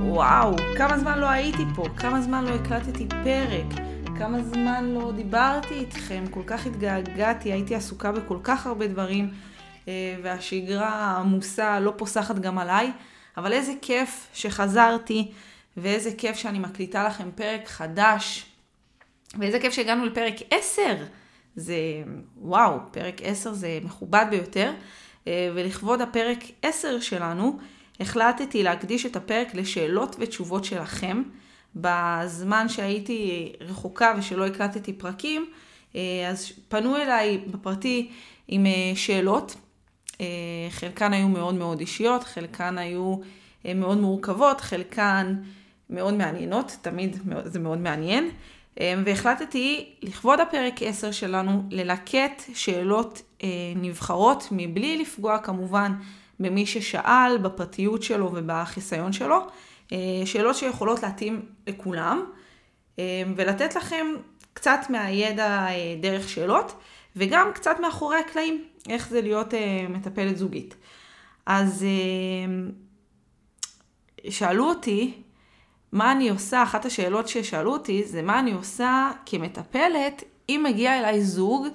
וואו, כמה זמן לא הייתי פה, כמה זמן לא הקלטתי פרק, כמה זמן לא דיברתי איתכם, כל כך התגעגעתי, הייתי עסוקה בכל כך הרבה דברים, אה, והשגרה העמוסה לא פוסחת גם עליי, אבל איזה כיף שחזרתי, ואיזה כיף שאני מקליטה לכם פרק חדש, ואיזה כיף שהגענו לפרק 10. זה, וואו, פרק 10 זה מכובד ביותר, אה, ולכבוד הפרק 10 שלנו, החלטתי להקדיש את הפרק לשאלות ותשובות שלכם. בזמן שהייתי רחוקה ושלא הקלטתי פרקים, אה, אז פנו אליי בפרטי עם אה, שאלות. חלקן היו מאוד מאוד אישיות, חלקן היו מאוד מורכבות, חלקן מאוד מעניינות, תמיד זה מאוד מעניין. והחלטתי לכבוד הפרק 10 שלנו ללקט שאלות נבחרות מבלי לפגוע כמובן במי ששאל, בפרטיות שלו ובחיסיון שלו. אה, שאלות שיכולות להתאים לכולם, אה, ולתת לכם קצת מהידע אה, דרך שאלות, וגם קצת מאחורי הקלעים, איך זה להיות מטפלת זוגית. אז שאלו אותי, מה אני עושה, אחת השאלות ששאלו אותי זה מה אני עושה כמטפלת אם מגיע אליי זוג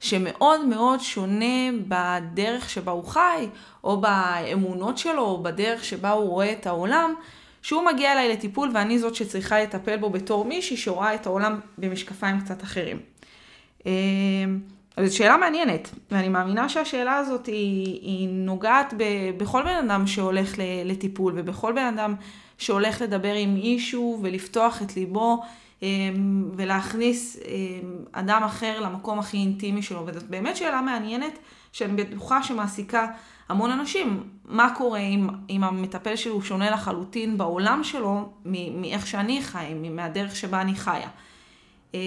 שמאוד מאוד שונה בדרך שבה הוא חי, או באמונות שלו, או בדרך שבה הוא רואה את העולם, שהוא מגיע אליי לטיפול ואני זאת שצריכה לטפל בו בתור מישהי שרואה את העולם במשקפיים קצת אחרים. אמ, אז זו שאלה מעניינת, ואני מאמינה שהשאלה הזאת היא, היא נוגעת ב, בכל בן אדם שהולך לטיפול, ובכל בן אדם שהולך לדבר עם מישהו ולפתוח את ליבו אמ, ולהכניס אמ, אדם אחר למקום הכי אינטימי שלו, וזאת באמת שאלה מעניינת שאני בטוחה שמעסיקה המון אנשים. מה קורה אם, אם המטפל שלי הוא שונה לחלוטין בעולם שלו מאיך שאני חי, מהדרך שבה אני חיה. אמ,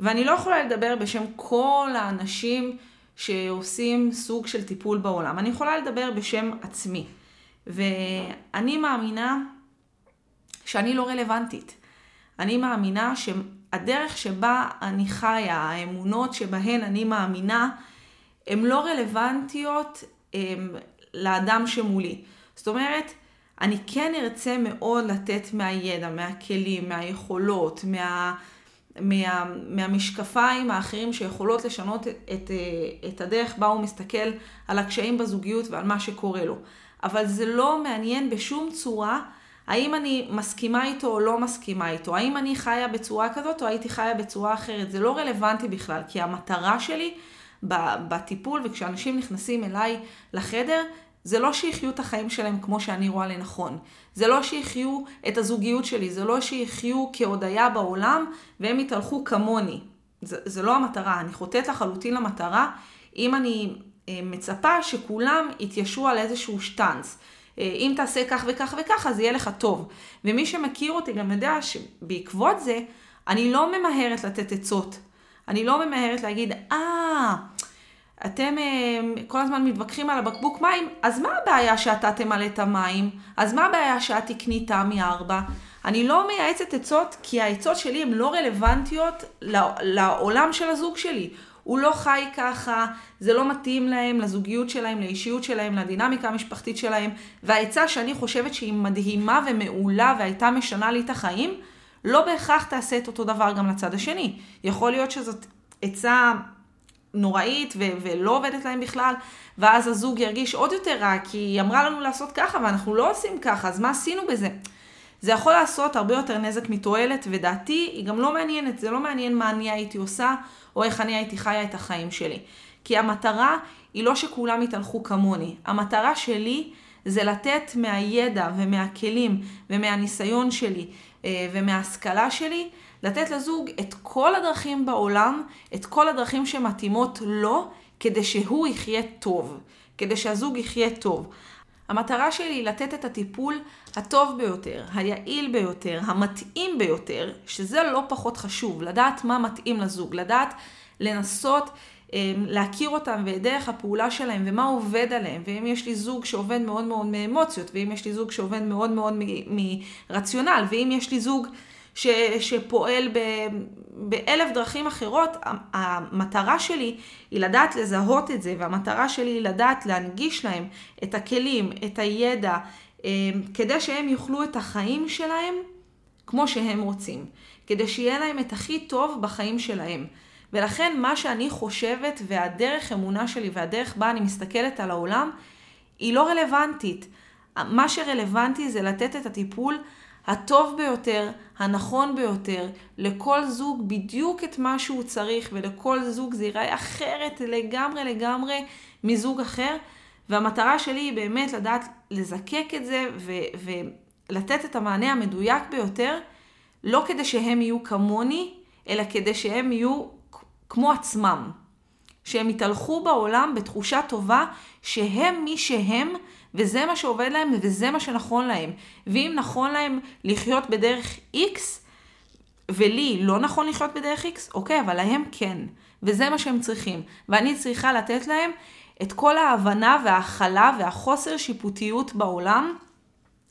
ואני לא יכולה לדבר בשם כל האנשים שעושים סוג של טיפול בעולם. אני יכולה לדבר בשם עצמי. ואני מאמינה שאני לא רלוונטית. אני מאמינה שהדרך שבה אני חיה, האמונות שבהן אני מאמינה, הן לא רלוונטיות הם, לאדם שמולי. זאת אומרת, אני כן ארצה מאוד לתת מהידע, מהכלים, מהיכולות, מה, מה, מהמשקפיים האחרים שיכולות לשנות את, את, את הדרך בה הוא מסתכל על הקשיים בזוגיות ועל מה שקורה לו. אבל זה לא מעניין בשום צורה האם אני מסכימה איתו או לא מסכימה איתו? האם אני חיה בצורה כזאת או הייתי חיה בצורה אחרת? זה לא רלוונטי בכלל, כי המטרה שלי בטיפול וכשאנשים נכנסים אליי לחדר, זה לא שיחיו את החיים שלהם כמו שאני רואה לנכון. זה לא שיחיו את הזוגיות שלי, זה לא שיחיו כהודיה בעולם והם יתהלכו כמוני. זה, זה לא המטרה, אני חוטאת לחלוטין למטרה אם אני מצפה שכולם יתיישרו על איזשהו שטאנץ. אה, אם תעשה כך וכך וכך, אז יהיה לך טוב. ומי שמכיר אותי גם יודע שבעקבות זה, אני לא ממהרת לתת עצות. אני לא ממהרת להגיד, אה, אתם אה, כל הזמן מתווכחים על הבקבוק מים, אז מה הבעיה שאתה תמלא את המים? אז מה הבעיה שאת תקני תמי ארבע? אני לא מייעצת עצות, כי העצות שלי הן לא רלוונטיות לעולם של הזוג שלי. הוא לא חי ככה, זה לא מתאים להם, לזוגיות שלהם, לאישיות שלהם, לדינמיקה המשפחתית שלהם, והעצה שאני חושבת שהיא מדהימה ומעולה והייתה משנה לי את החיים, לא בהכרח תעשה את אותו דבר גם לצד השני. יכול להיות שזאת עצה נוראית ו- ולא עובדת להם בכלל, ואז הזוג ירגיש עוד יותר רע, כי היא אמרה לנו לעשות ככה ואנחנו לא עושים ככה, אז מה עשינו בזה? זה יכול לעשות הרבה יותר נזק מתועלת, ודעתי היא גם לא מעניינת, זה לא מעניין מה אני הייתי עושה, או איך אני הייתי חיה את החיים שלי. כי המטרה היא לא שכולם יתהלכו כמוני. המטרה שלי זה לתת מהידע ומהכלים ומהניסיון שלי אה, ומההשכלה שלי, לתת לזוג את כל הדרכים בעולם, את כל הדרכים שמתאימות לו, כדי שהוא יחיה טוב, כדי שהזוג יחיה טוב. המטרה שלי היא לתת את הטיפול הטוב ביותר, היעיל ביותר, המתאים ביותר, שזה לא פחות חשוב, לדעת מה מתאים לזוג, לדעת לנסות אמ, להכיר אותם ואת דרך הפעולה שלהם ומה עובד עליהם, ואם יש לי זוג שעובד מאוד מאוד מאמוציות, ואם יש לי זוג שעובד מאוד מאוד מרציונל, ואם יש לי זוג ש, שפועל ב, באלף דרכים אחרות, המטרה שלי היא לדעת לזהות את זה, והמטרה שלי היא לדעת להנגיש להם את הכלים, את הידע, אה, כדי שהם יוכלו את החיים שלהם כמו שהם רוצים, כדי שיהיה להם את הכי טוב בחיים שלהם. ולכן מה שאני חושבת והדרך אמונה שלי והדרך בה אני מסתכלת על העולם היא לא רלוונטית. מה שרלוונטי זה לתת את הטיפול הטוב ביותר, הנכון ביותר, לכל זוג בדיוק את מה שהוא צריך, ולכל זוג זה ייראה אחרת לגמרי לגמרי מזוג אחר. והמטרה שלי היא באמת לדעת לזקק את זה ו- ולתת את המענה המדויק ביותר, לא כדי שהם יהיו כמוני, אלא כדי שהם יהיו כמו עצמם. שהם יתהלכו בעולם בתחושה טובה שהם מי שהם, וזה מה שעובד להם וזה מה שנכון להם. ואם נכון להם לחיות בדרך X, ולי לא נכון לחיות בדרך X, אוקיי, אבל להם כן. וזה מה שהם צריכים. ואני צריכה לתת להם את כל ההבנה וההכלה והחוסר שיפוטיות בעולם,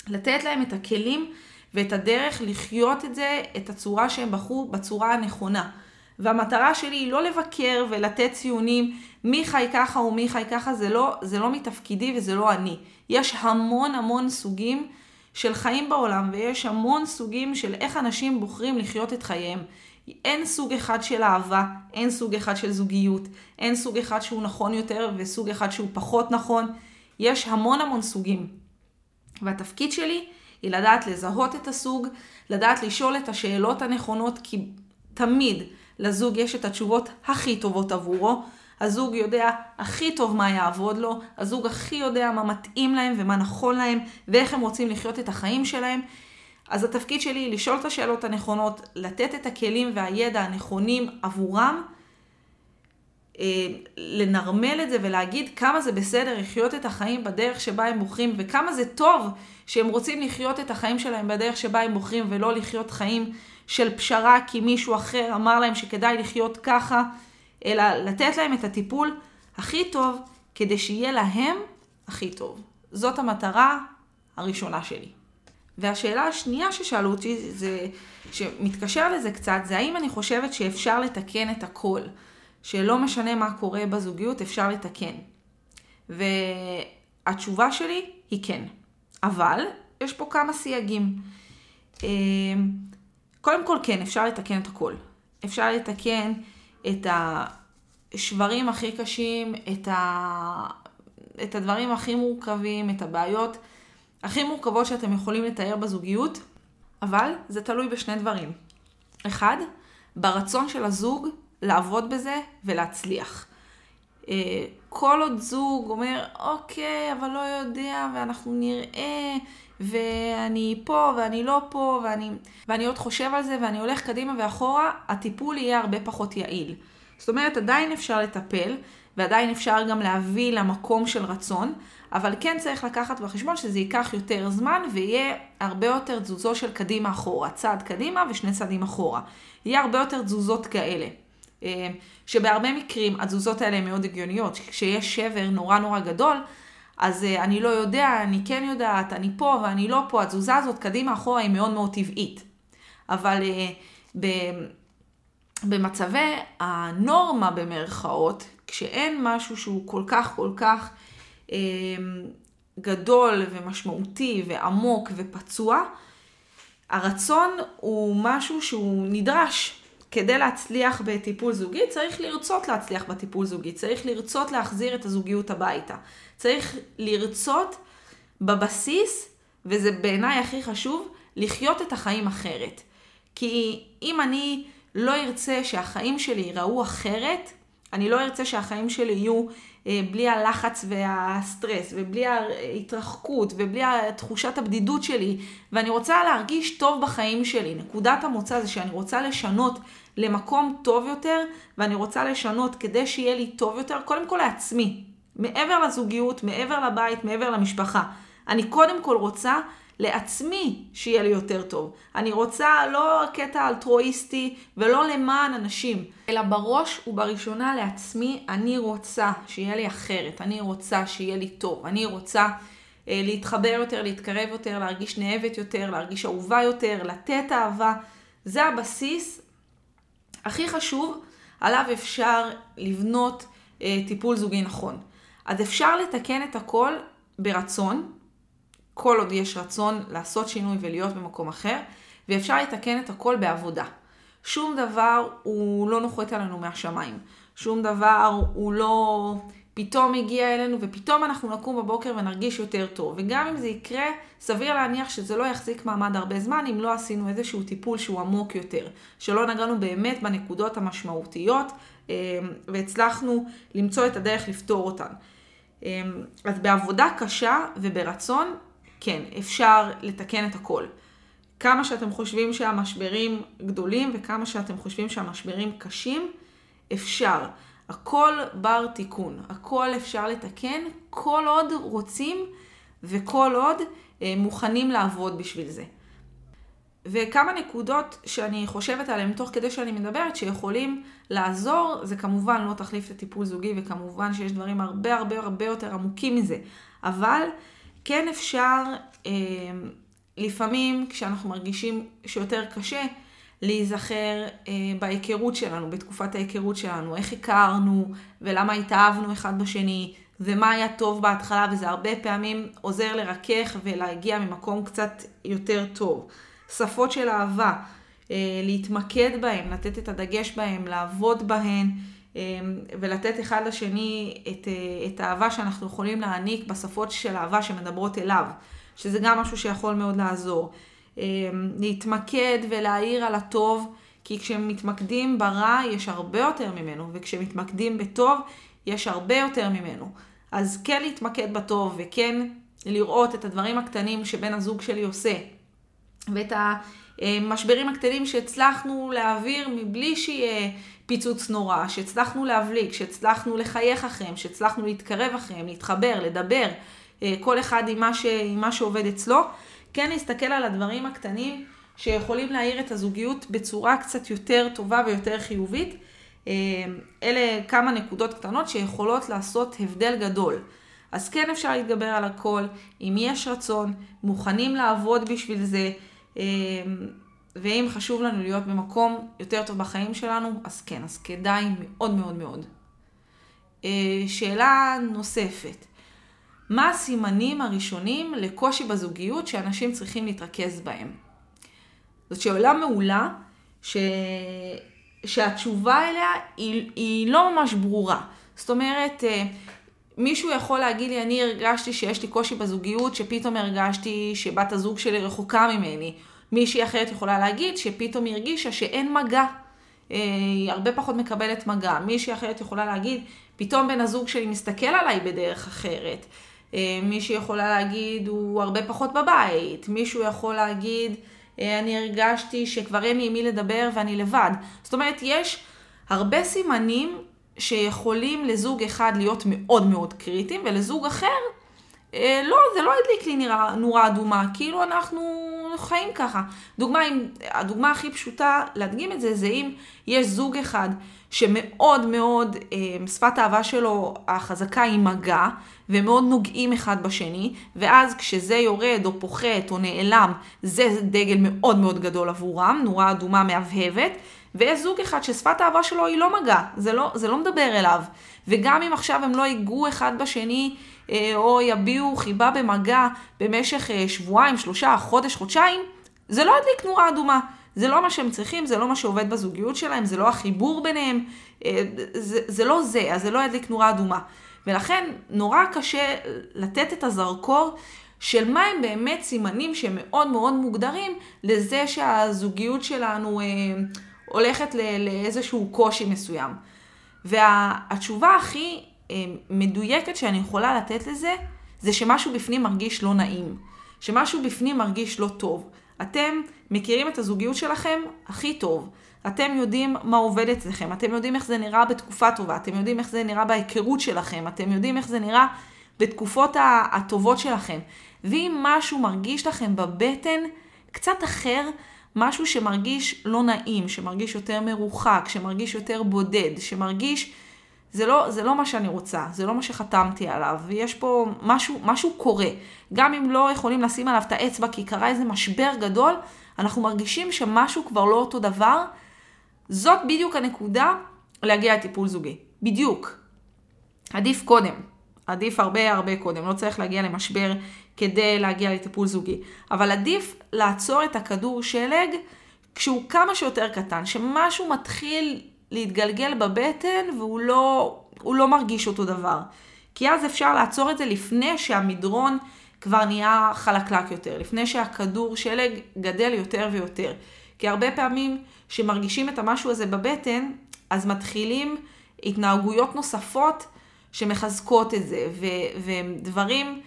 לתת להם את הכלים ואת הדרך לחיות את זה, את הצורה שהם בחרו, בצורה הנכונה. והמטרה שלי היא לא לבקר ולתת ציונים מי חי ככה או מי חי ככה, זה לא, זה לא מתפקידי וזה לא אני. יש המון המון סוגים של חיים בעולם ויש המון סוגים של איך אנשים בוחרים לחיות את חייהם. אין סוג אחד של אהבה, אין סוג אחד של זוגיות, אין סוג אחד שהוא נכון יותר וסוג אחד שהוא פחות נכון. יש המון המון סוגים. והתפקיד שלי היא לדעת לזהות את הסוג, לדעת לשאול את השאלות הנכונות, כי תמיד לזוג יש את התשובות הכי טובות עבורו. הזוג יודע הכי טוב מה יעבוד לו, הזוג הכי יודע מה מתאים להם ומה נכון להם, ואיך הם רוצים לחיות את החיים שלהם. אז התפקיד שלי היא לשאול את השאלות הנכונות, לתת את הכלים והידע הנכונים עבורם, אה, לנרמל את זה ולהגיד כמה זה בסדר לחיות את החיים בדרך שבה הם בוחרים, וכמה זה טוב שהם רוצים לחיות את החיים שלהם בדרך שבה הם בוחרים, ולא לחיות חיים של פשרה כי מישהו אחר אמר להם שכדאי לחיות ככה, אלא לתת להם את הטיפול הכי טוב כדי שיהיה להם הכי טוב. זאת המטרה הראשונה שלי. והשאלה השנייה ששאלו אותי, זה, שמתקשר לזה קצת, זה האם אני חושבת שאפשר לתקן את הכל, שלא משנה מה קורה בזוגיות, אפשר לתקן. והתשובה שלי היא כן. אבל יש פה כמה סייגים. אמ, קודם כל כן, אפשר לתקן את הכל. אפשר לתקן את השברים הכי קשים, את, ה... את הדברים הכי מורכבים, את הבעיות הכי מורכבות שאתם יכולים לתאר בזוגיות, אבל זה תלוי בשני דברים. אחד, ברצון של הזוג לעבוד בזה ולהצליח. כל עוד זוג אומר, אוקיי, אבל לא יודע, ואנחנו נראה, ואני פה, ואני לא פה, ואני, ואני עוד חושב על זה, ואני הולך קדימה ואחורה, הטיפול יהיה הרבה פחות יעיל. זאת אומרת, עדיין אפשר לטפל, ועדיין אפשר גם להביא למקום של רצון, אבל כן צריך לקחת בחשבון שזה ייקח יותר זמן ויהיה הרבה יותר תזוזו של קדימה אחורה, צעד קדימה ושני צעדים אחורה. יהיה הרבה יותר תזוזות כאלה. אה, שבהרבה מקרים התזוזות האלה הן מאוד הגיוניות. כשיש שבר נורא נורא גדול, אז אה, אני לא יודע, אני כן יודעת, אני פה ואני לא פה, התזוזה הזאת קדימה אחורה היא מאוד מאוד טבעית. אבל אה, במצבי הנורמה במרכאות, כשאין משהו שהוא כל כך כל כך אה, גדול ומשמעותי ועמוק ופצוע, הרצון הוא משהו שהוא נדרש. כדי להצליח בטיפול זוגי, צריך לרצות להצליח בטיפול זוגי, צריך לרצות להחזיר את הזוגיות הביתה. צריך לרצות בבסיס, וזה בעיניי הכי חשוב, לחיות את החיים אחרת. כי אם אני לא ארצה שהחיים שלי ייראו אחרת, אני לא ארצה שהחיים שלי יהיו אה, בלי הלחץ והסטרס, ובלי ההתרחקות, ובלי תחושת הבדידות שלי, ואני רוצה להרגיש טוב בחיים שלי. נקודת המוצא זה שאני רוצה לשנות למקום טוב יותר, ואני רוצה לשנות כדי שיהיה לי טוב יותר, קודם כל לעצמי. מעבר לזוגיות, מעבר לבית, מעבר למשפחה. אני קודם כל רוצה לעצמי שיהיה לי יותר טוב. אני רוצה לא קטע אלטרואיסטי ולא למען אנשים, אלא בראש ובראשונה לעצמי, אני רוצה שיהיה לי אחרת, אני רוצה שיהיה לי טוב, אני רוצה אה, להתחבר יותר, להתקרב יותר, להרגיש נאהבת יותר, להרגיש אהובה יותר, לתת אהבה. זה הבסיס הכי חשוב עליו אפשר לבנות אה, טיפול זוגי נכון. אז אפשר לתקן את הכל ברצון, כל עוד יש רצון לעשות שינוי ולהיות במקום אחר, ואפשר לתקן את הכל בעבודה. שום דבר הוא לא נוחת עלינו מהשמיים. שום דבר הוא לא פתאום הגיע אלינו ופתאום אנחנו נקום בבוקר ונרגיש יותר טוב. וגם אם זה יקרה, סביר להניח שזה לא יחזיק מעמד הרבה זמן אם לא עשינו איזשהו טיפול שהוא עמוק יותר. שלא נגענו באמת בנקודות המשמעותיות אה, והצלחנו למצוא את הדרך לפתור אותן. אה, אז בעבודה קשה וברצון, כן, אפשר לתקן את הכל. כמה שאתם חושבים שהמשברים גדולים וכמה שאתם חושבים שהמשברים קשים, אפשר. הכל בר תיקון, הכל אפשר לתקן, כל עוד רוצים וכל עוד אה, מוכנים לעבוד בשביל זה. וכמה נקודות שאני חושבת עליהן תוך כדי שאני מדברת שיכולים לעזור, זה כמובן לא תחליף לטיפול זוגי וכמובן שיש דברים הרבה הרבה הרבה יותר עמוקים מזה, אבל כן אפשר אה, לפעמים כשאנחנו מרגישים שיותר קשה, להיזכר אה, בהיכרות שלנו, בתקופת ההיכרות שלנו, איך הכרנו ולמה התאהבנו אחד בשני ומה היה טוב בהתחלה וזה הרבה פעמים עוזר לרכך ולהגיע ממקום קצת יותר טוב. שפות של אהבה, אה, להתמקד בהן, לתת את הדגש בהן, לעבוד בהן ולתת אחד לשני את, אה, את האהבה שאנחנו יכולים להעניק בשפות של אהבה שמדברות אליו, שזה גם משהו שיכול מאוד לעזור. אמ, להתמקד ולהעיר על הטוב, כי כשמתמקדים ברע יש הרבה יותר ממנו, וכשמתמקדים בטוב יש הרבה יותר ממנו. אז כן להתמקד בטוב, וכן לראות את הדברים הקטנים שבן הזוג שלי עושה, ואת המשברים הקטנים שהצלחנו להעביר מבלי שיהיה פיצוץ נורא, שהצלחנו להבליג, שהצלחנו לחייך אחריהם, שהצלחנו להתקרב אחריהם, להתחבר, לדבר, אה, כל אחד עם מה, ש... עם מה שעובד אצלו. כן להסתכל על הדברים הקטנים שיכולים להאיר את הזוגיות בצורה קצת יותר טובה ויותר חיובית. אה, אלה כמה נקודות קטנות שיכולות לעשות הבדל גדול. אז כן אפשר להתגבר על הכל, אם יש רצון, מוכנים לעבוד בשביל זה, ואם חשוב לנו להיות במקום יותר טוב בחיים שלנו, אז כן, אז כדאי מאוד מאוד מאוד. אה, שאלה נוספת, מה הסימנים הראשונים לקושי בזוגיות שאנשים צריכים להתרכז בהם? זאת שאלה מעולה, ש... שהתשובה אליה היא, היא לא ממש ברורה. זאת אומרת, אה, מישהו יכול להגיד לי, אני הרגשתי שיש לי קושי בזוגיות, שפתאום הרגשתי שבת הזוג שלי רחוקה ממני. מישהי אחרת יכולה להגיד שפתאום היא הרגישה שאין מגע. אה, היא הרבה פחות מקבלת מגע. מישהי אחרת יכולה להגיד, פתאום בן הזוג שלי מסתכל עליי בדרך אחרת. אה, מישהי יכולה להגיד, הוא הרבה פחות בבית. מישהו יכול להגיד, אה, אני הרגשתי שכבר אין לי עם מי לדבר ואני לבד. זאת אומרת, יש הרבה סימנים שיכולים לזוג אחד להיות מאוד מאוד קריטיים, ולזוג אחר, אה, לא, זה לא הדליק לי נראה, נורה אדומה, כאילו אנחנו חיים ככה. דוגמה, הדוגמה הכי פשוטה להדגים את זה, זה אם יש זוג אחד שמאוד מאוד, אה, שפת האהבה שלו החזקה היא מגע, ומאוד נוגעים אחד בשני, ואז כשזה יורד או פוחת או נעלם, זה דגל מאוד מאוד גדול עבורם, נורה אדומה מהבהבת, ויש זוג אחד ששפת האהבה שלו היא לא מגע, זה לא, זה לא מדבר אליו. וגם אם עכשיו הם לא ייגעו אחד בשני, אה, או יביעו חיבה במגע במשך אה, שבועיים, שלושה, חודש, חודשיים, זה לא ידליק נורה אדומה. זה לא מה שהם צריכים, זה לא מה שעובד בזוגיות שלהם, זה לא החיבור ביניהם, אה, זה, זה לא זה, אז זה לא ידליק נורה אדומה. ולכן נורא קשה לתת את הזרקור של מה הם באמת סימנים שהם מאוד מאוד מוגדרים לזה שהזוגיות שלנו אה, הולכת לאיזשהו קושי מסוים. והתשובה הכי אה, מדויקת שאני יכולה לתת לזה, זה שמשהו בפנים מרגיש לא נעים. שמשהו בפנים מרגיש לא טוב. אתם מכירים את הזוגיות שלכם הכי טוב. אתם יודעים מה עובד אצלכם, אתם יודעים איך זה נראה בתקופה טובה, אתם יודעים איך זה נראה בהיכרות שלכם, אתם יודעים איך זה נראה בתקופות הטובות שלכם. ואם משהו מרגיש לכם בבטן קצת אחר, משהו שמרגיש לא נעים, שמרגיש יותר מרוחק, שמרגיש יותר בודד, שמרגיש זה לא, זה לא מה שאני רוצה, זה לא מה שחתמתי עליו, ויש פה משהו, משהו קורה. גם אם לא יכולים לשים עליו את האצבע כי קרה איזה משבר גדול, אנחנו מרגישים שמשהו כבר לא אותו דבר. זאת בדיוק הנקודה להגיע לטיפול זוגי. בדיוק. עדיף קודם. עדיף הרבה הרבה קודם. לא צריך להגיע למשבר כדי להגיע לטיפול זוגי. אבל עדיף לעצור את הכדור שלג כשהוא כמה שיותר קטן, שמשהו מתחיל להתגלגל בבטן והוא לא, לא מרגיש אותו דבר. כי אז אפשר לעצור את זה לפני שהמדרון כבר נהיה חלקלק יותר, לפני שהכדור שלג גדל יותר ויותר. כי הרבה פעמים שמרגישים את המשהו הזה בבטן, אז מתחילים התנהגויות נוספות שמחזקות את זה, ו- ודברים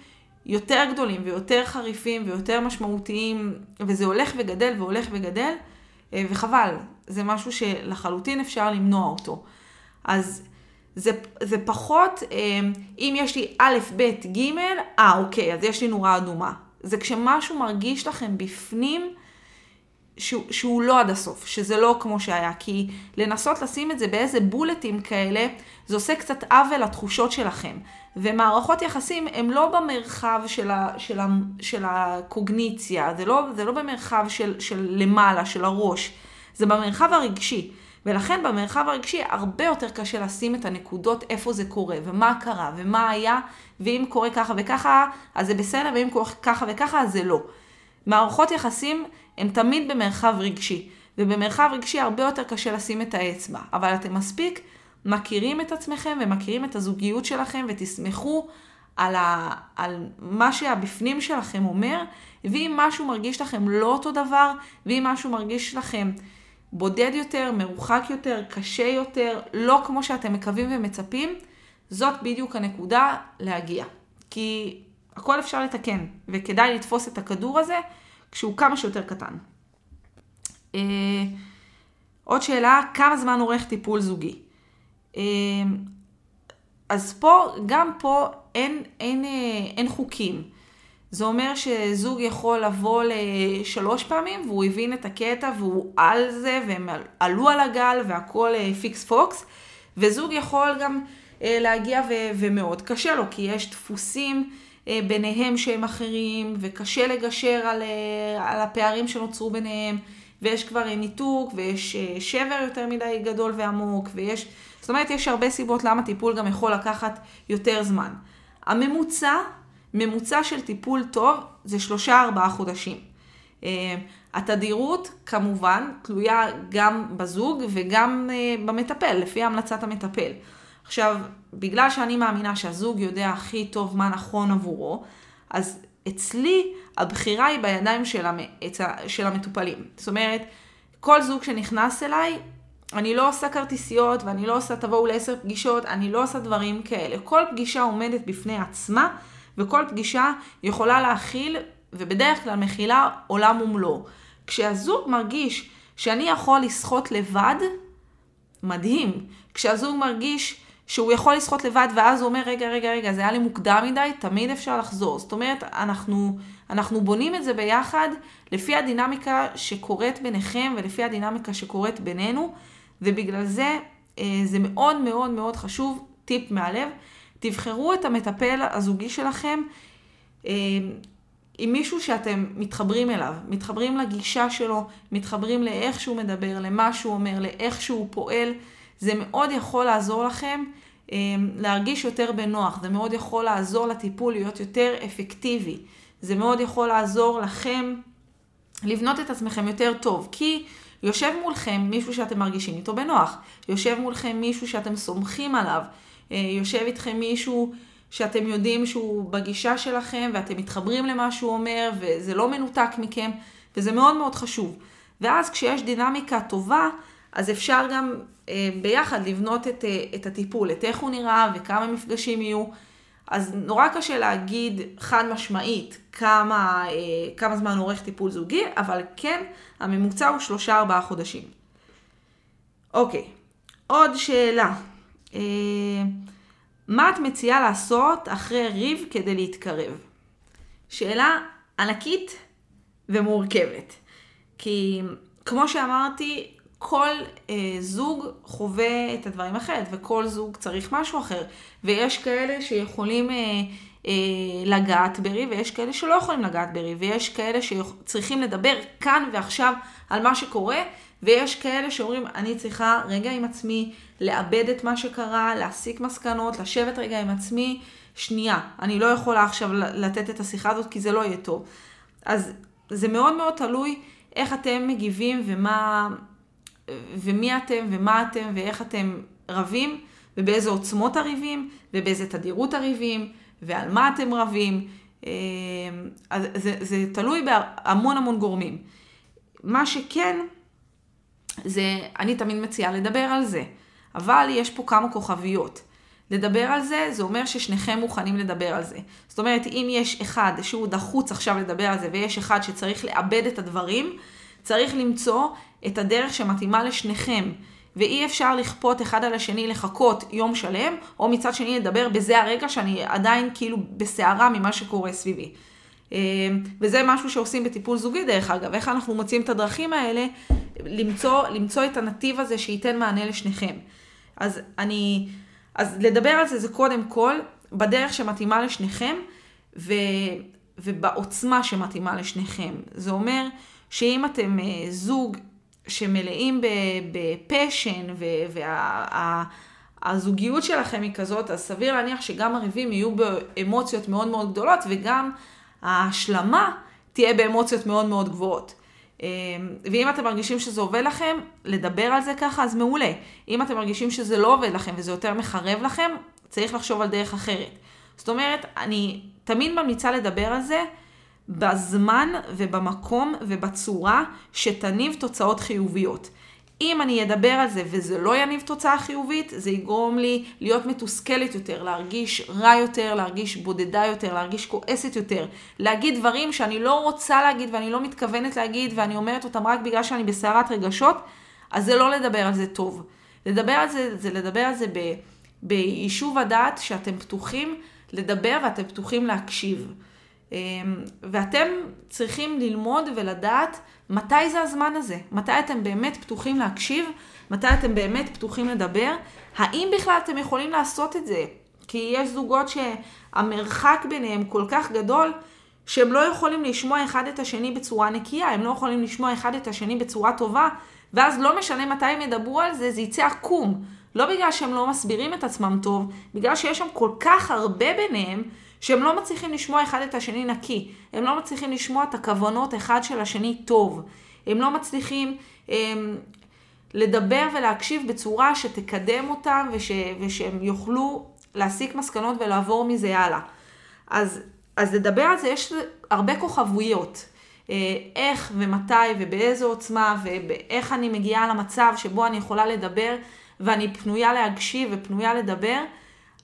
יותר גדולים ויותר חריפים ויותר משמעותיים, וזה הולך וגדל והולך וגדל, אה, וחבל, זה משהו שלחלוטין אפשר למנוע אותו. אז זה, זה פחות, אה, אם יש לי א', ב', ג', אה, אוקיי, אז יש לי נורה אדומה. זה כשמשהו מרגיש לכם בפנים שהוא, שהוא לא עד הסוף, שזה לא כמו שהיה. כי לנסות לשים את זה באיזה בולטים כאלה, זה עושה קצת עוול לתחושות שלכם. ומערכות יחסים הם לא במרחב של, ה, של, ה, של הקוגניציה, זה לא, זה לא במרחב של, של למעלה, של הראש, זה במרחב הרגשי. ולכן במרחב הרגשי הרבה יותר קשה לשים את הנקודות איפה זה קורה, ומה קרה, ומה היה, ואם קורה ככה וככה, אז זה בסדר, ואם קורה ככה וככה, אז זה לא. מערכות יחסים הן תמיד במרחב רגשי, ובמרחב רגשי הרבה יותר קשה לשים את האצבע, אבל אתם מספיק מכירים את עצמכם ומכירים את הזוגיות שלכם ותסמכו על, ה, על מה שהבפנים שלכם אומר, ואם משהו מרגיש לכם לא אותו דבר, ואם משהו מרגיש לכם בודד יותר, מרוחק יותר, קשה יותר, לא כמו שאתם מקווים ומצפים, זאת בדיוק הנקודה להגיע. כי הכל אפשר לתקן, וכדאי לתפוס את הכדור הזה כשהוא כמה שיותר קטן. אה, עוד שאלה, כמה זמן עורך טיפול זוגי? אה, אז פה, גם פה אין, אין, אה, אין חוקים. זה אומר שזוג יכול לבוא לשלוש פעמים והוא הבין את הקטע והוא על זה והם עלו על הגל והכל פיקס פוקס וזוג יכול גם להגיע ו- ומאוד קשה לו כי יש דפוסים אה, ביניהם שהם אחרים, וקשה לגשר על, אה, על הפערים שנוצרו ביניהם, ויש כבר ניתוק, ויש אה, שבר יותר מדי גדול ועמוק, ויש... זאת אומרת, יש הרבה סיבות למה טיפול גם יכול לקחת יותר זמן. הממוצע, ממוצע של טיפול טוב זה שלושה ארבעה חודשים. התדירות כמובן תלויה גם בזוג וגם במטפל, לפי המלצת המטפל. עכשיו, בגלל שאני מאמינה שהזוג יודע הכי טוב מה נכון עבורו, אז אצלי הבחירה היא בידיים של, המ... של המטופלים. זאת אומרת, כל זוג שנכנס אליי, אני לא עושה כרטיסיות ואני לא עושה תבואו לעשר פגישות, אני לא עושה דברים כאלה. כל פגישה עומדת בפני עצמה, וכל פגישה יכולה להכיל, ובדרך כלל מכילה עולם ומלואו. כשהזוג מרגיש שאני יכול לשחות לבד, מדהים. כשהזוג מרגיש שהוא יכול לשחות לבד, ואז הוא אומר, רגע, רגע, רגע, זה היה לי מוקדם מדי, תמיד אפשר לחזור. זאת אומרת, אנחנו, אנחנו בונים את זה ביחד לפי הדינמיקה שקורית ביניכם ולפי הדינמיקה שקורית בינינו, ובגלל זה אה, זה מאוד מאוד מאוד חשוב, טיפ מהלב, תבחרו את המטפל הזוגי שלכם אה, עם מישהו שאתם מתחברים אליו, מתחברים לגישה שלו, מתחברים לאיך שהוא מדבר, למה שהוא אומר, לאיך שהוא פועל. זה מאוד יכול לעזור לכם אמ, להרגיש יותר בנוח, זה מאוד יכול לעזור לטיפול להיות יותר אפקטיבי, זה מאוד יכול לעזור לכם לבנות את עצמכם יותר טוב, כי יושב מולכם מישהו שאתם מרגישים איתו בנוח, יושב מולכם מישהו שאתם סומכים עליו, אה, יושב איתכם מישהו שאתם יודעים שהוא בגישה שלכם ואתם מתחברים למה שהוא אומר וזה לא מנותק מכם וזה מאוד מאוד חשוב. ואז כשיש דינמיקה טובה, אז אפשר גם ביחד לבנות את, אה, את הטיפול, את איך הוא נראה וכמה מפגשים יהיו. אז נורא קשה להגיד חד משמעית כמה, אה, כמה זמן עורך טיפול זוגי, אבל כן, הממוצע הוא שלושה ארבעה חודשים. אוקיי, עוד שאלה. מה את מציעה לעשות אחרי ריב כדי להתקרב? שאלה ענקית ומורכבת. כי כמו שאמרתי, כל אה, זוג חווה את הדברים אחרת, וכל זוג צריך משהו אחר. ויש כאלה שיכולים אה, אה, לגעת ברי, ויש כאלה שלא יכולים לגעת ברי, ויש כאלה שצריכים לדבר כאן ועכשיו על מה שקורה, ויש כאלה שאומרים, אני צריכה רגע עם עצמי, לאבד את מה שקרה, להסיק מסקנות, לשבת רגע עם עצמי, שנייה, אני לא יכולה עכשיו לתת את השיחה הזאת כי זה לא יהיה טוב. אז זה מאוד מאוד תלוי איך אתם מגיבים ומה, ומי אתם ומה אתם ואיך אתם רבים, ובאיזה עוצמות הריבים, ובאיזה תדירות הריבים, ועל מה אתם רבים. אה, אז זה, זה תלוי בהמון המון גורמים. מה שכן, זה, אני תמיד מציעה לדבר על זה, אבל יש פה כמה כוכביות. לדבר על זה, זה אומר ששניכם מוכנים לדבר על זה. זאת אומרת, אם יש אחד שהוא דחוץ עכשיו לדבר על זה, ויש אחד שצריך לאבד את הדברים, צריך למצוא את הדרך שמתאימה לשניכם. ואי אפשר לכפות אחד על השני לחכות יום שלם, או מצד שני לדבר בזה הרגע שאני עדיין כאילו בסערה ממה שקורה סביבי. אמ, וזה משהו שעושים בטיפול זוגי דרך אגב, איך אנחנו מוצאים את הדרכים האלה, למצוא, למצוא את הנתיב הזה שייתן מענה לשניכם. אז אני, אז לדבר על זה זה קודם כל בדרך שמתאימה לשניכם, ו, ובעוצמה שמתאימה לשניכם. זה אומר שאם אתם אה, זוג שמלאים בפשן והזוגיות שלכם היא כזאת, אז סביר להניח שגם הריבים יהיו באמוציות מאוד מאוד גדולות וגם ההשלמה תהיה באמוציות מאוד מאוד גבוהות. אמ, ואם אתם מרגישים שזה עובד לכם, לדבר על זה ככה, אז מעולה. אם אתם מרגישים שזה לא עובד לכם וזה יותר מחרב לכם, צריך לחשוב על דרך אחרת. זאת אומרת, אני תמיד ממליצה לדבר על זה בזמן ובמקום ובצורה שתניב תוצאות חיוביות. אם אני אדבר על זה וזה לא יניב תוצאה חיובית, זה יגרום לי להיות מתוסכלת יותר, להרגיש רע יותר, להרגיש בודדה יותר, להרגיש כועסת יותר, להגיד דברים שאני לא רוצה להגיד ואני לא מתכוונת להגיד ואני אומרת אותם רק בגלל שאני בסערת רגשות, אז זה לא לדבר על זה טוב. לדבר על זה, זה לדבר על זה ביישוב הדעת שאתם פתוחים לדבר ואתם פתוחים להקשיב. אמ, ואתם צריכים ללמוד ולדעת מתי זה הזמן הזה, מתי אתם באמת פתוחים להקשיב, מתי אתם באמת פתוחים לדבר, האם בכלל אתם יכולים לעשות את זה? כי יש זוגות שהמרחק ביניהם כל כך גדול, שהם לא יכולים לשמוע אחד את השני בצורה נקייה, הם לא יכולים לשמוע אחד את השני בצורה טובה, ואז לא משנה מתי הם ידברו על זה, זה יצא עקום. לא בגלל שהם לא מסבירים את עצמם טוב, בגלל שיש שם כל כך הרבה ביניהם, שהם לא מצליחים לשמוע אחד את השני נקי, הם לא מצליחים לשמוע את הכוונות אחד של השני טוב, הם לא מצליחים הם, אמ, לדבר ולהקשיב בצורה שתקדם אותם וש, ושהם יוכלו להסיק מסקנות ולעבור מזה הלאה. אז, אז לדבר על זה יש הרבה כוכבויות. אה, איך ומתי ובאיזו עוצמה ואיך אני מגיעה למצב שבו אני יכולה לדבר ואני פנויה להקשיב ופנויה לדבר,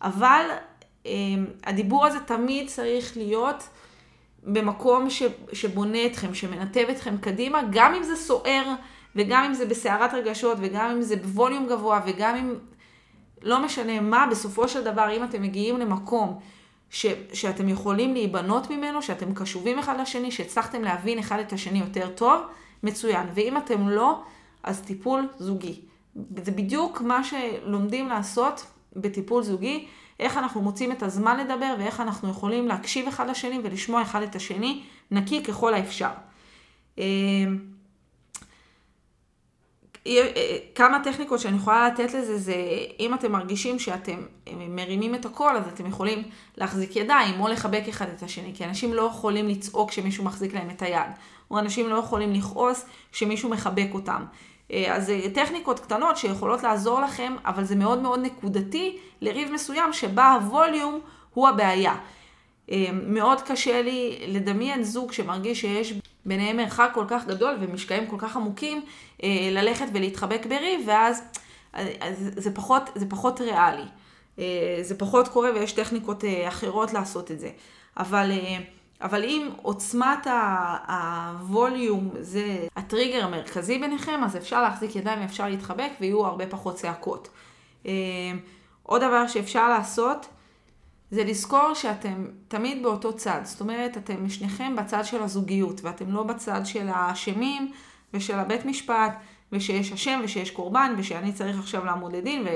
אבל הדיבור הזה תמיד צריך להיות במקום ש, שבונה אתכם, שמנתב אתכם קדימה, גם אם זה סוער, וגם אם זה בסערת רגשות, וגם אם זה בווליום גבוה, וגם אם לא משנה מה, בסופו של דבר, אם אתם מגיעים למקום ש, שאתם יכולים להיבנות ממנו, שאתם קשובים אחד לשני, שהצלחתם להבין אחד את השני יותר טוב, מצוין. ואם אתם לא, אז טיפול זוגי. זה בדיוק מה שלומדים לעשות בטיפול זוגי. איך אנחנו מוצאים את הזמן לדבר ואיך אנחנו יכולים להקשיב אחד לשני ולשמוע אחד את השני נקי ככל האפשר. אמ, כמה טכניקות שאני יכולה לתת לזה זה אם אתם מרגישים שאתם מרימים את הקול אז אתם יכולים להחזיק ידיים או לחבק אחד את השני כי אנשים לא יכולים לצעוק כשמישהו מחזיק להם את היד או אנשים לא יכולים לכעוס כשמישהו מחבק אותם. אה, אז זה טכניקות קטנות שיכולות לעזור לכם, אבל זה מאוד מאוד נקודתי לריב מסוים שבה הווליום הוא הבעיה. אה, מאוד קשה לי לדמיין זוג שמרגיש שיש ביניהם מרחק כל כך גדול ומשקעים כל כך עמוקים, אה, ללכת ולהתחבק בריב, ואז זה פחות, זה פחות ריאלי. זה פחות קורה ויש טכניקות אחרות לעשות את זה. אבל... אבל אם עוצמת הווליום זה הטריגר המרכזי ביניכם, אז אפשר להחזיק ידיים ואפשר להתחבק ויהיו הרבה פחות צעקות. אה, עוד דבר שאפשר לעשות זה לזכור שאתם תמיד באותו צד. זאת אומרת, אתם שניכם בצד של הזוגיות ואתם לא בצד של האשמים ושל הבית משפט ושיש השם ושיש קורבן ושאני צריך עכשיו לעמוד לדין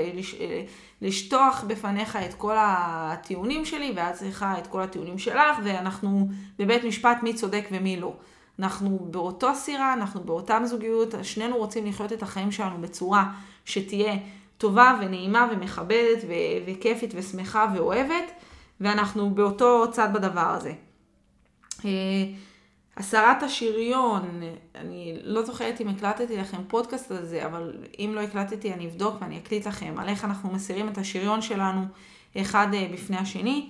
ולשטוח בפניך את כל הטיעונים שלי ואת צריכה את כל הטיעונים שלך ואנחנו בבית משפט מי צודק ומי לא. אנחנו באותו סירה, אנחנו באותה זוגיות, שנינו רוצים לחיות את החיים שלנו בצורה שתהיה טובה ונעימה ומכבדת ו- וכיפית ושמחה ואוהבת, ואנחנו באותו צד בדבר הזה. אה, הסרת השריון, אני לא זוכרת אם הקלטתי לכם פודקאסט על זה, אבל אם לא הקלטתי אני אבדוק ואני אקליט לכם על איך אנחנו מסירים את השריון שלנו אחד אה, בפני השני,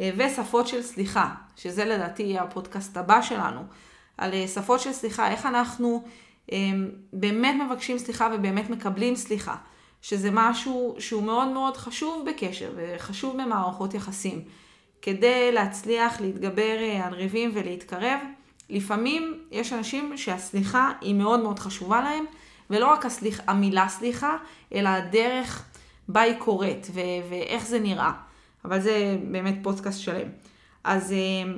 אה, ושפות של סליחה, שזה לדעתי הפודקאסט הבא שלנו, על שפות של סליחה, איך אנחנו באמת מבקשים סליחה ובאמת מקבלים סליחה. שזה משהו שהוא מאוד מאוד חשוב בקשר וחשוב במערכות יחסים. כדי להצליח להתגבר אה, על ריבים ולהתקרב, לפעמים יש אנשים שהסליחה היא מאוד מאוד חשובה להם, ולא רק הסליח, המילה סליחה, אלא הדרך בה היא קורית ו- ואיך זה נראה. אבל זה באמת פודקאסט שלם. אז אה,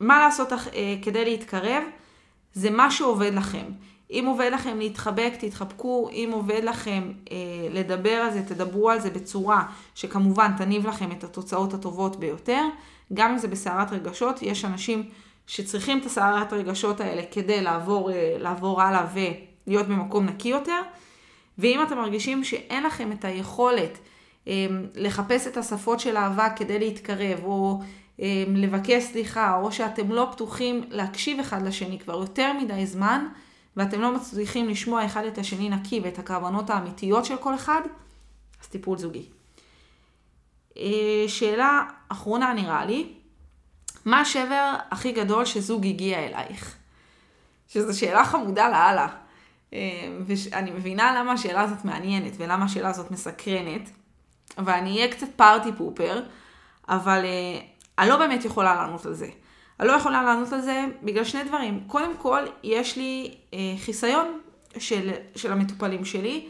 מה לעשות אה, כדי להתקרב? זה מה שעובד לכם. אם עובד לכם להתחבק, תתחבקו, אם עובד לכם אה, לדבר על זה, תדברו על זה בצורה שכמובן תניב לכם את התוצאות הטובות ביותר. גם אם זה בסערת רגשות, יש אנשים שצריכים את הסערת הרגשות האלה כדי לעבור, אה, לעבור הלאה ולהיות במקום נקי יותר. ואם אתם מרגישים שאין לכם את היכולת אה, לחפש את השפות של אהבה כדי להתקרב, או אה, לבקש סליחה, או שאתם לא פתוחים להקשיב אחד לשני כבר יותר מדי זמן, ואתם לא מצליחים לשמוע אחד את השני נקי ואת הכוונות האמיתיות של כל אחד, אז טיפול זוגי. שאלה אחרונה נראה לי, מה השבר הכי גדול שזוג הגיע אלייך? שזו שאלה חמודה לאללה. אה, ואני מבינה למה השאלה הזאת מעניינת ולמה השאלה הזאת מסקרנת, ואני אהיה קצת פארטי פופר, אבל אה, אני לא באמת יכולה לענות על זה. אני לא יכולה לענות על זה בגלל שני דברים. קודם כל, יש לי אה, חיסיון של, של המטופלים שלי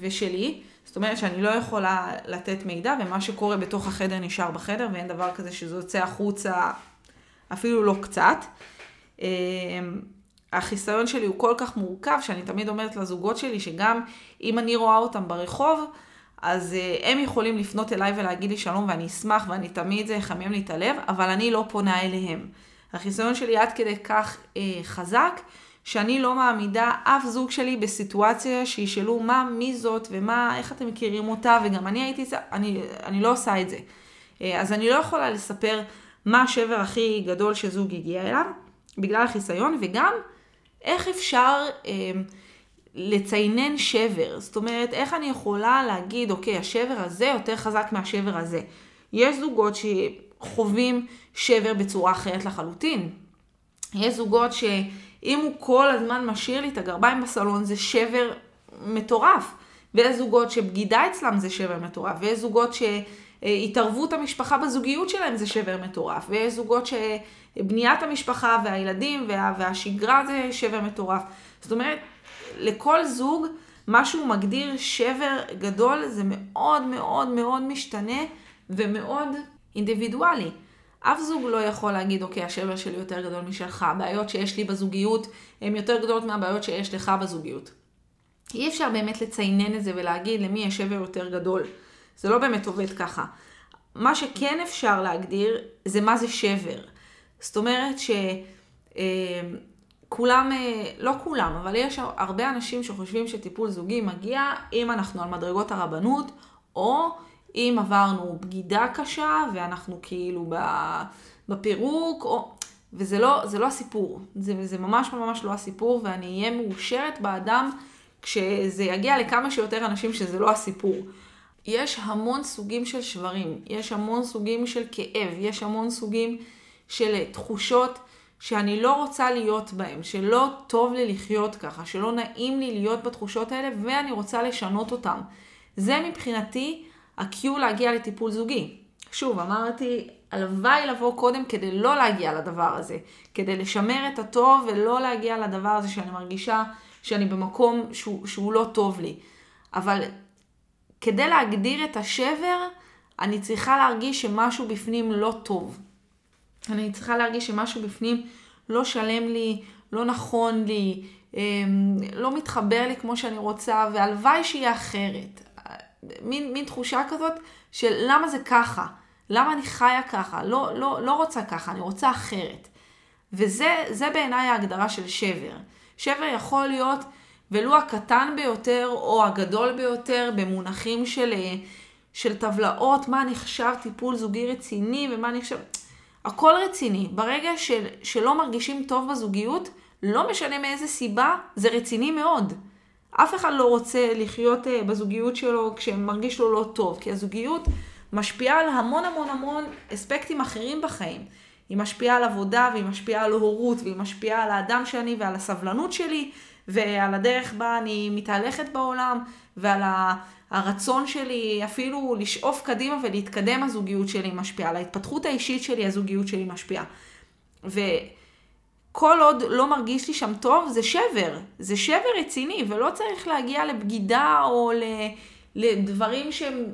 ושלי. זאת אומרת שאני לא יכולה לתת מידע, ומה שקורה בתוך החדר נשאר בחדר, ואין דבר כזה שזה יוצא החוצה אפילו לא קצת. אה, החיסיון שלי הוא כל כך מורכב, שאני תמיד אומרת לזוגות שלי, שגם אם אני רואה אותם ברחוב, אז uh, הם יכולים לפנות אליי ולהגיד לי שלום ואני אשמח ואני תמיד זה יחמם לי את הלב, אבל אני לא פונה אליהם. החיסיון שלי עד כדי כך uh, חזק, שאני לא מעמידה אף זוג שלי בסיטואציה שישאלו מה, מי זאת ומה, איך אתם מכירים אותה, וגם אני הייתי, אני, אני לא עושה את זה. Uh, אז אני לא יכולה לספר מה השבר הכי גדול שזוג הגיע אליו, בגלל החיסיון, וגם איך אפשר... Uh, לציינן שבר. זאת אומרת, איך אני יכולה להגיד, אוקיי, השבר הזה יותר חזק מהשבר הזה. יש זוגות שחווים שבר בצורה אחרת לחלוטין. יש זוגות שאם הוא כל הזמן משאיר לי את הגרביים בסלון, זה שבר מטורף. ויש זוגות שבגידה אצלם זה שבר מטורף. ויש זוגות שהתערבות המשפחה בזוגיות שלהם זה שבר מטורף. ויש זוגות שבניית המשפחה והילדים וה... והשגרה זה שבר מטורף. זאת אומרת, לכל זוג, מה שהוא מגדיר שבר גדול זה מאוד מאוד מאוד משתנה ומאוד אינדיבידואלי. אף זוג לא יכול להגיד, אוקיי, השבר שלי יותר גדול משלך, הבעיות שיש לי בזוגיות הן יותר גדולות מהבעיות שיש לך בזוגיות. אי אפשר באמת לציינן את זה ולהגיד למי יש שבר יותר גדול. זה לא באמת עובד ככה. מה שכן אפשר להגדיר זה מה זה שבר. זאת אומרת ש... אה, אה, לא כולם, אבל יש הרבה אנשים שחושבים שטיפול זוגי מגיע אם אנחנו על מדרגות הרבנות, או אם עברנו בגידה קשה ואנחנו כאילו בפירוק, או... וזה לא, זה לא הסיפור. זה, זה ממש ממש לא הסיפור, ואני אהיה מאושרת באדם כשזה יגיע לכמה שיותר אנשים שזה לא הסיפור. יש המון סוגים של שברים, יש המון סוגים של כאב, יש המון סוגים של תחושות שאני לא רוצה להיות בהם, שלא טוב לי לחיות ככה, שלא נעים לי להיות בתחושות האלה ואני רוצה לשנות אותם. זה מבחינתי ה-Q להגיע לטיפול זוגי. שוב, אמרתי, הלוואי לבוא קודם כדי לא להגיע לדבר הזה, כדי לשמר את הטוב ולא להגיע לדבר הזה שאני מרגישה שאני במקום שהוא, שהוא לא טוב לי. אבל כדי להגדיר את השבר, אני צריכה להרגיש שמשהו בפנים לא טוב. אני צריכה להרגיש שמשהו בפנים לא שלם לי, לא נכון לי, לא מתחבר לי כמו שאני רוצה, והלוואי שיהיה אחרת. מין, מין תחושה כזאת של למה זה ככה, למה אני חיה ככה, לא, לא, לא רוצה ככה, אני רוצה אחרת. וזה בעיניי ההגדרה של שבר. שבר יכול להיות ולו הקטן ביותר או הגדול ביותר במונחים של, של טבלאות, מה נחשב טיפול זוגי רציני ומה נחשב... הכל רציני. ברגע של, שלא מרגישים טוב בזוגיות, לא משנה מאיזה סיבה, זה רציני מאוד. אף אחד לא רוצה לחיות אה, בזוגיות שלו כשמרגיש לו לא טוב, כי הזוגיות משפיעה על המון המון המון אספקטים אחרים בחיים. היא משפיעה על עבודה, והיא משפיעה על הורות, והיא משפיעה על האדם שאני ועל הסבלנות שלי, ועל הדרך בה אני מתהלכת בעולם, ועל הרצון שלי אפילו לשאוף קדימה ולהתקדם הזוגיות שלי משפיעה, על ההתפתחות האישית שלי הזוגיות שלי משפיעה. וכל עוד לא מרגיש לי שם טוב, זה שבר. זה שבר רציני, ולא צריך להגיע לבגידה או לדברים שהם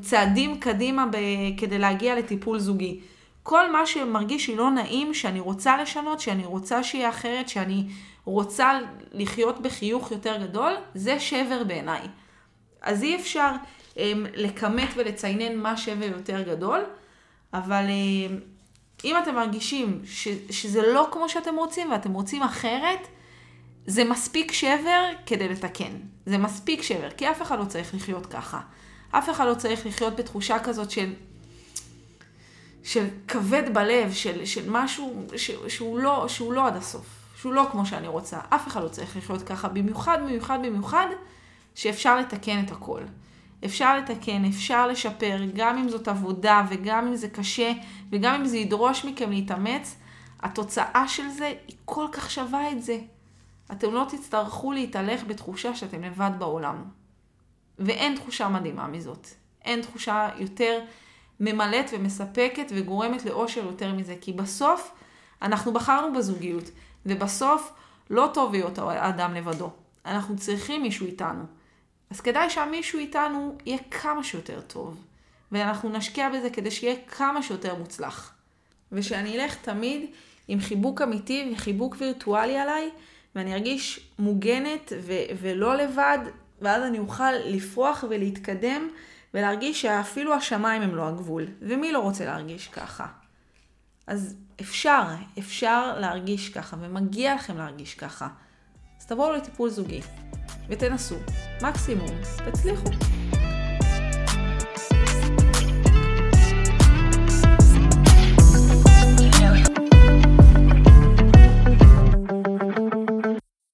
צעדים קדימה ב... כדי להגיע לטיפול זוגי. כל מה שמרגיש לי לא נעים, שאני רוצה לשנות, שאני רוצה שיהיה אחרת, שאני רוצה לחיות בחיוך יותר גדול, זה שבר בעיניי. אז אי אפשר um, לכמת ולציינן מה שבר יותר גדול, אבל um, אם אתם מרגישים ש, שזה לא כמו שאתם רוצים ואתם רוצים אחרת, זה מספיק שבר כדי לתקן. זה מספיק שבר, כי אף אחד לא צריך לחיות ככה. אף אחד לא צריך לחיות בתחושה כזאת של, של כבד בלב, של, של משהו ש, שהוא, לא, שהוא לא עד הסוף, שהוא לא כמו שאני רוצה. אף אחד לא צריך לחיות ככה, במיוחד, במיוחד, במיוחד, שאפשר לתקן את הכל. אפשר לתקן, אפשר לשפר, גם אם זאת עבודה וגם אם זה קשה וגם אם זה ידרוש מכם להתאמץ, התוצאה של זה היא כל כך שווה את זה. אתם לא תצטרכו להתהלך בתחושה שאתם לבד בעולם. ואין תחושה מדהימה מזאת. אין תחושה יותר ממלאת ומספקת וגורמת לאושר יותר מזה. כי בסוף אנחנו בחרנו בזוגיות, ובסוף לא טוב להיות האדם לבדו. אנחנו צריכים מישהו איתנו. אז כדאי שהמישהו איתנו יהיה כמה שיותר טוב. ואנחנו נשקיע בזה כדי שיהיה כמה שיותר מוצלח. ושאני אלך תמיד עם חיבוק אמיתי וחיבוק וירטואלי עליי, ואני ארגיש מוגנת ו- ולא לבד, ואז אני אוכל לפרוח ולהתקדם ולהרגיש שאפילו השמיים הם לא הגבול. ומי לא רוצה להרגיש ככה? אז אפשר, אפשר להרגיש ככה, ומגיע לכם להרגיש ככה. אז תבואו לטיפול זוגי, ותנסו. מקסימום, תצליחו.